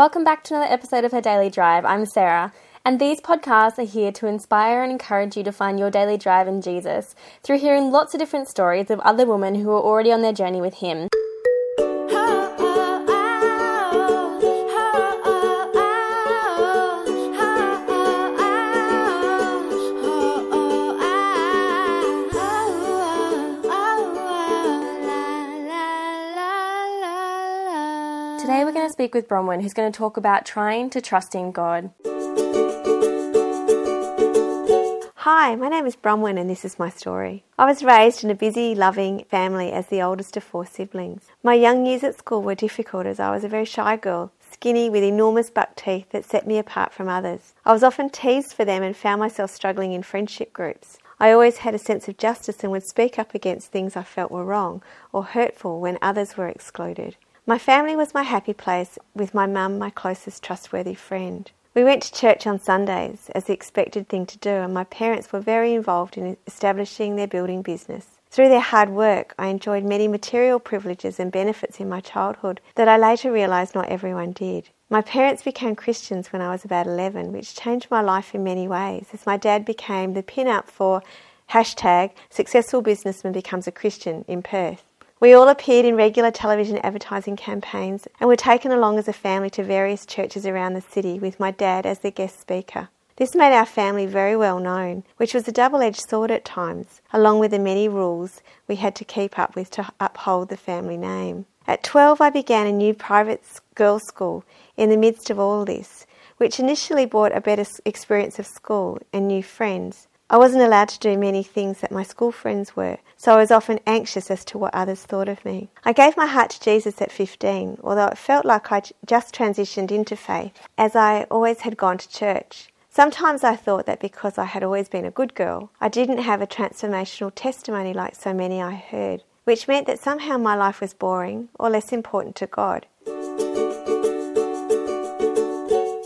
Welcome back to another episode of Her Daily Drive. I'm Sarah, and these podcasts are here to inspire and encourage you to find your daily drive in Jesus through hearing lots of different stories of other women who are already on their journey with Him. Speak with Bronwyn, who's going to talk about trying to trust in God. Hi, my name is Bronwyn and this is my story. I was raised in a busy, loving family as the oldest of four siblings. My young years at school were difficult as I was a very shy girl, skinny with enormous buck teeth that set me apart from others. I was often teased for them and found myself struggling in friendship groups. I always had a sense of justice and would speak up against things I felt were wrong or hurtful when others were excluded. My family was my happy place, with my mum my closest trustworthy friend. We went to church on Sundays as the expected thing to do, and my parents were very involved in establishing their building business. Through their hard work, I enjoyed many material privileges and benefits in my childhood that I later realised not everyone did. My parents became Christians when I was about 11, which changed my life in many ways, as my dad became the pin up for hashtag successful businessman becomes a Christian in Perth. We all appeared in regular television advertising campaigns and were taken along as a family to various churches around the city with my dad as the guest speaker. This made our family very well known, which was a double edged sword at times, along with the many rules we had to keep up with to uphold the family name. At 12, I began a new private girls' school in the midst of all this, which initially brought a better experience of school and new friends, I wasn't allowed to do many things that my school friends were, so I was often anxious as to what others thought of me. I gave my heart to Jesus at 15, although it felt like I just transitioned into faith, as I always had gone to church. Sometimes I thought that because I had always been a good girl, I didn't have a transformational testimony like so many I heard, which meant that somehow my life was boring or less important to God.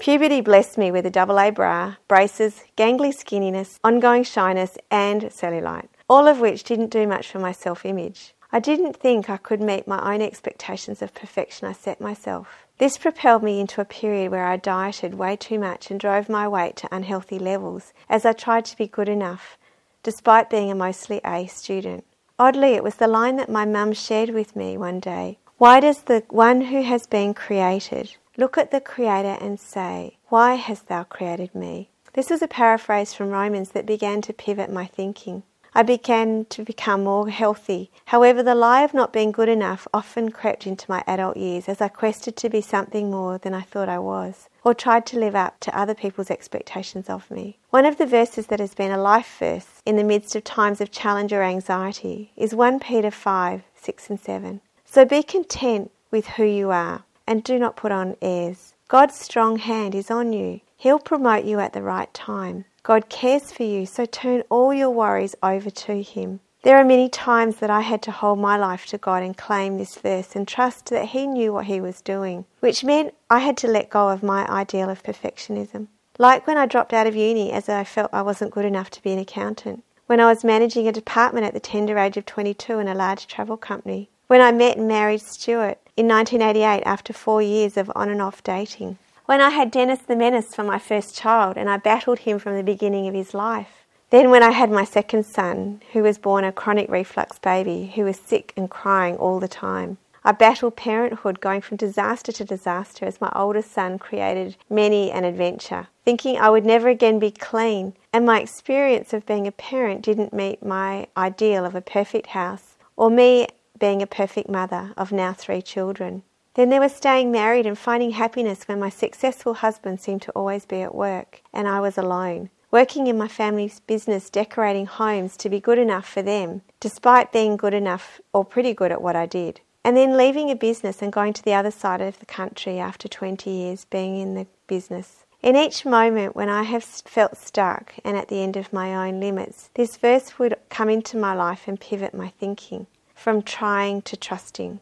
Puberty blessed me with a double A bra, braces, gangly skinniness, ongoing shyness, and cellulite, all of which didn't do much for my self image. I didn't think I could meet my own expectations of perfection I set myself. This propelled me into a period where I dieted way too much and drove my weight to unhealthy levels as I tried to be good enough, despite being a mostly A student. Oddly, it was the line that my mum shared with me one day Why does the one who has been created Look at the Creator and say, Why hast thou created me? This was a paraphrase from Romans that began to pivot my thinking. I began to become more healthy. However, the lie of not being good enough often crept into my adult years as I quested to be something more than I thought I was, or tried to live up to other people's expectations of me. One of the verses that has been a life verse in the midst of times of challenge or anxiety is 1 Peter 5 6 and 7. So be content with who you are and do not put on airs. God's strong hand is on you. He'll promote you at the right time. God cares for you, so turn all your worries over to Him. There are many times that I had to hold my life to God and claim this verse and trust that He knew what He was doing, which meant I had to let go of my ideal of perfectionism. Like when I dropped out of uni as I felt I wasn't good enough to be an accountant. When I was managing a department at the tender age of 22 in a large travel company. When I met and married Stuart in 1988 after four years of on and off dating. When I had Dennis the Menace for my first child and I battled him from the beginning of his life. Then, when I had my second son, who was born a chronic reflux baby who was sick and crying all the time. I battled parenthood, going from disaster to disaster as my oldest son created many an adventure, thinking I would never again be clean, and my experience of being a parent didn't meet my ideal of a perfect house, or me being a perfect mother of now three children. Then there was staying married and finding happiness when my successful husband seemed to always be at work and I was alone. Working in my family's business, decorating homes to be good enough for them, despite being good enough or pretty good at what I did. And then leaving a business and going to the other side of the country after 20 years being in the business. In each moment when I have felt stuck and at the end of my own limits, this verse would come into my life and pivot my thinking from trying to trusting.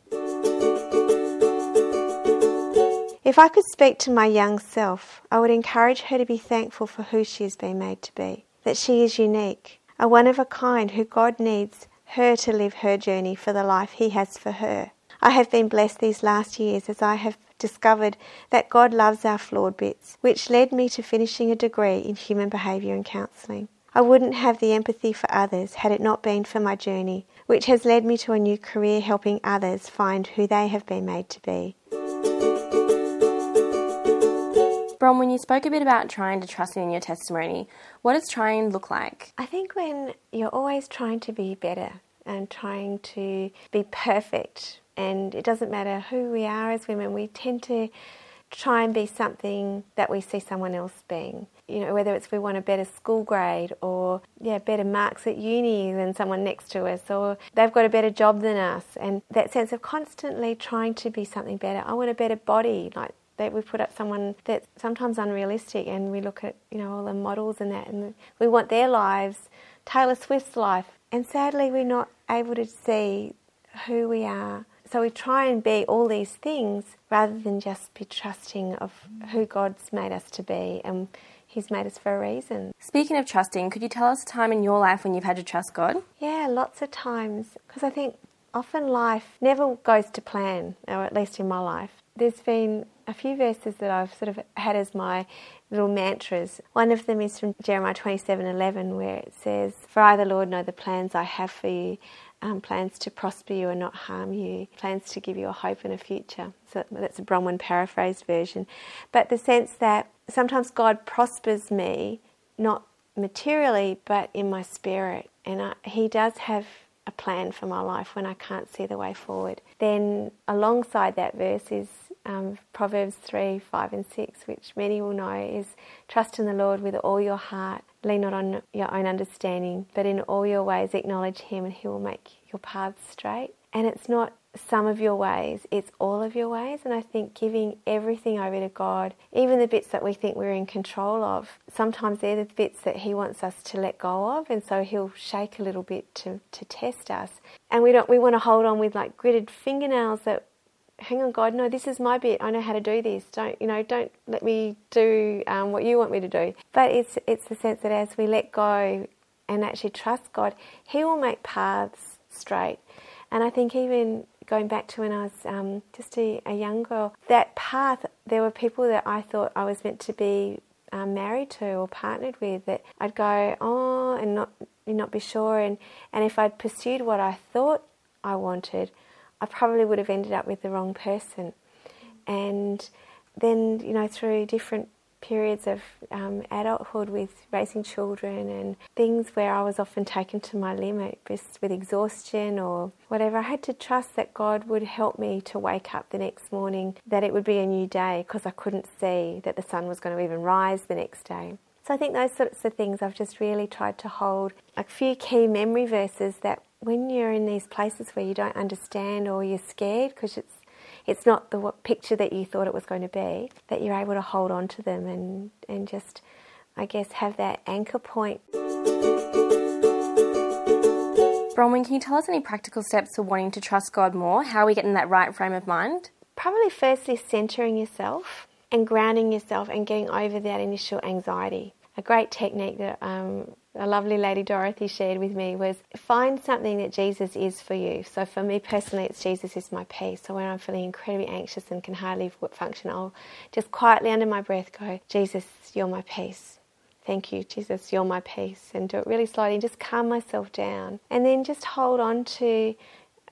If I could speak to my young self, I would encourage her to be thankful for who she has been made to be, that she is unique, a one of a kind who God needs her to live her journey for the life He has for her. I have been blessed these last years as I have discovered that God loves our flawed bits, which led me to finishing a degree in human behaviour and counselling. I wouldn't have the empathy for others had it not been for my journey, which has led me to a new career helping others find who they have been made to be. Bron, when you spoke a bit about trying to trust in your testimony, what does trying look like? I think when you're always trying to be better and trying to be perfect, and it doesn't matter who we are as women, we tend to try and be something that we see someone else being. You know, whether it's we want a better school grade or yeah, better marks at uni than someone next to us, or they've got a better job than us, and that sense of constantly trying to be something better. I want a better body, like that we put up someone that's sometimes unrealistic and we look at you know all the models and that and we want their lives taylor swift's life and sadly we're not able to see who we are so we try and be all these things rather than just be trusting of who god's made us to be and He's made us for a reason. Speaking of trusting, could you tell us a time in your life when you've had to trust God? Yeah, lots of times. Because I think often life never goes to plan, or at least in my life. There's been a few verses that I've sort of had as my little mantras. One of them is from Jeremiah 27:11, where it says, "For I, the Lord, know the plans I have for you." Um, plans to prosper you and not harm you, plans to give you a hope and a future. So that's a Bronwyn paraphrased version. But the sense that sometimes God prospers me, not materially, but in my spirit. And I, He does have a plan for my life when I can't see the way forward. Then, alongside that verse is um, Proverbs 3, 5, and 6, which many will know, is trust in the Lord with all your heart. Lean not on your own understanding, but in all your ways acknowledge Him, and He will make your paths straight. And it's not some of your ways, it's all of your ways. And I think giving everything over to God, even the bits that we think we're in control of, sometimes they're the bits that He wants us to let go of. And so He'll shake a little bit to, to test us. And we don't we want to hold on with like gritted fingernails that hang on, God, no, this is my bit. I know how to do this. Don't you know? Don't let me do um, what you want me to do. But it's it's the sense that as we let go and actually trust God, He will make paths straight. And I think even going back to when I was um, just a, a, young girl, that path, there were people that I thought I was meant to be um, married to or partnered with that I'd go, oh, and not not be sure. And, and if I'd pursued what I thought I wanted, I probably would have ended up with the wrong person. And then, you know, through different periods of um, adulthood with raising children and things where I was often taken to my limit, just with exhaustion or whatever, I had to trust that God would help me to wake up the next morning, that it would be a new day because I couldn't see that the sun was going to even rise the next day. So I think those sorts of things I've just really tried to hold a few key memory verses that when you're in these places where you don't understand or you're scared because it's it's not the picture that you thought it was going to be, that you're able to hold on to them and, and just, I guess, have that anchor point. Bronwyn, can you tell us any practical steps for wanting to trust God more? How we get in that right frame of mind? Probably firstly centering yourself and grounding yourself and getting over that initial anxiety. A great technique that um, a lovely lady Dorothy shared with me was find something that Jesus is for you. So for me personally, it's Jesus is my peace. So when I'm feeling incredibly anxious and can hardly function, I'll just quietly under my breath go, Jesus, you're my peace. Thank you, Jesus, you're my peace. And do it really slowly and just calm myself down. And then just hold on to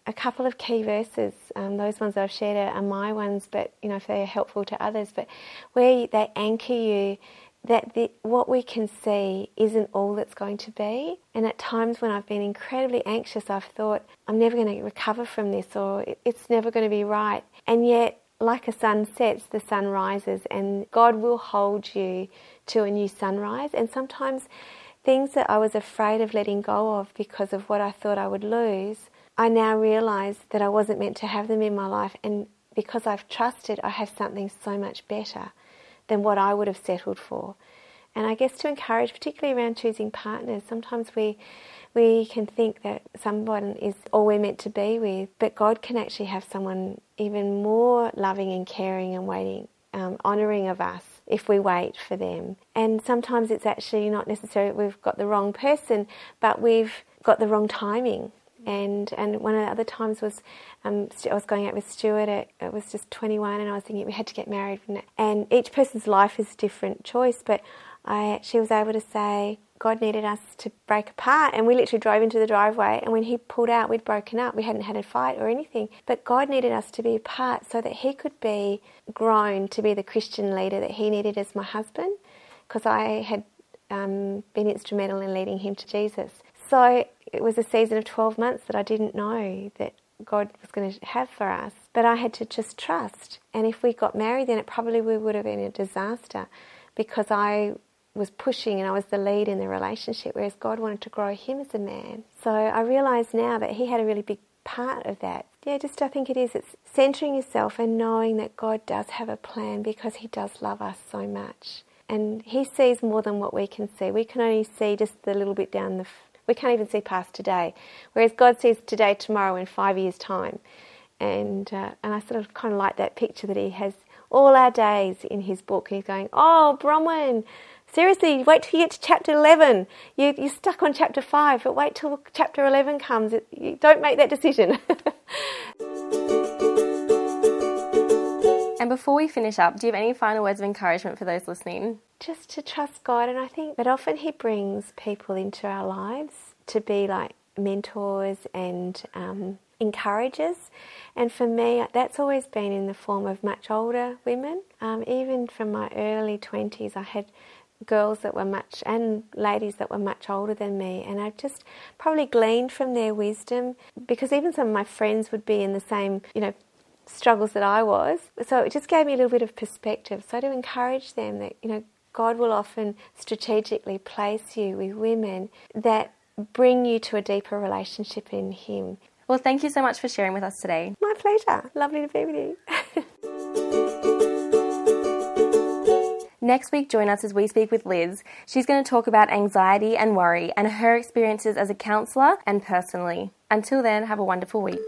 a couple of key verses. Um, those ones that I've shared are, are my ones, but you know, if they are helpful to others, but where they anchor you that the, what we can see isn't all that's going to be. And at times when I've been incredibly anxious, I've thought, I'm never going to recover from this or it's never going to be right. And yet, like a sun sets, the sun rises, and God will hold you to a new sunrise. And sometimes things that I was afraid of letting go of because of what I thought I would lose, I now realize that I wasn't meant to have them in my life. And because I've trusted, I have something so much better than what I would have settled for. And I guess to encourage, particularly around choosing partners, sometimes we we can think that someone is all we're meant to be with, but God can actually have someone even more loving and caring and waiting, um, honouring of us if we wait for them. And sometimes it's actually not necessarily we've got the wrong person, but we've got the wrong timing. And and one of the other times was um, I was going out with Stuart. At, it was just 21, and I was thinking we had to get married. And each person's life is a different choice, but I she was able to say God needed us to break apart. And we literally drove into the driveway. And when he pulled out, we'd broken up. We hadn't had a fight or anything. But God needed us to be apart so that he could be grown to be the Christian leader that he needed as my husband. Because I had um, been instrumental in leading him to Jesus. So it was a season of 12 months that I didn't know that God was going to have for us. But I had to just trust. And if we got married, then it probably would have been a disaster because I was pushing and I was the lead in the relationship, whereas God wanted to grow him as a man. So I realise now that he had a really big part of that. Yeah, just I think it is. It's centering yourself and knowing that God does have a plan because he does love us so much. And he sees more than what we can see. We can only see just the little bit down the. We can't even see past today, whereas God sees today, tomorrow, in five years' time. And uh, and I sort of kind of like that picture that he has all our days in his book. He's going, oh, Bronwyn, Seriously, wait till you get to chapter 11. You, you're stuck on chapter 5, but wait till chapter 11 comes. Don't make that decision. and before we finish up, do you have any final words of encouragement for those listening? Just to trust God, and I think that often He brings people into our lives to be like mentors and um, encouragers. And for me, that's always been in the form of much older women. Um, even from my early 20s, I had girls that were much and ladies that were much older than me and I've just probably gleaned from their wisdom because even some of my friends would be in the same you know struggles that I was so it just gave me a little bit of perspective so to encourage them that you know God will often strategically place you with women that bring you to a deeper relationship in him well thank you so much for sharing with us today my pleasure lovely to be with you Next week, join us as we speak with Liz. She's going to talk about anxiety and worry and her experiences as a counsellor and personally. Until then, have a wonderful week.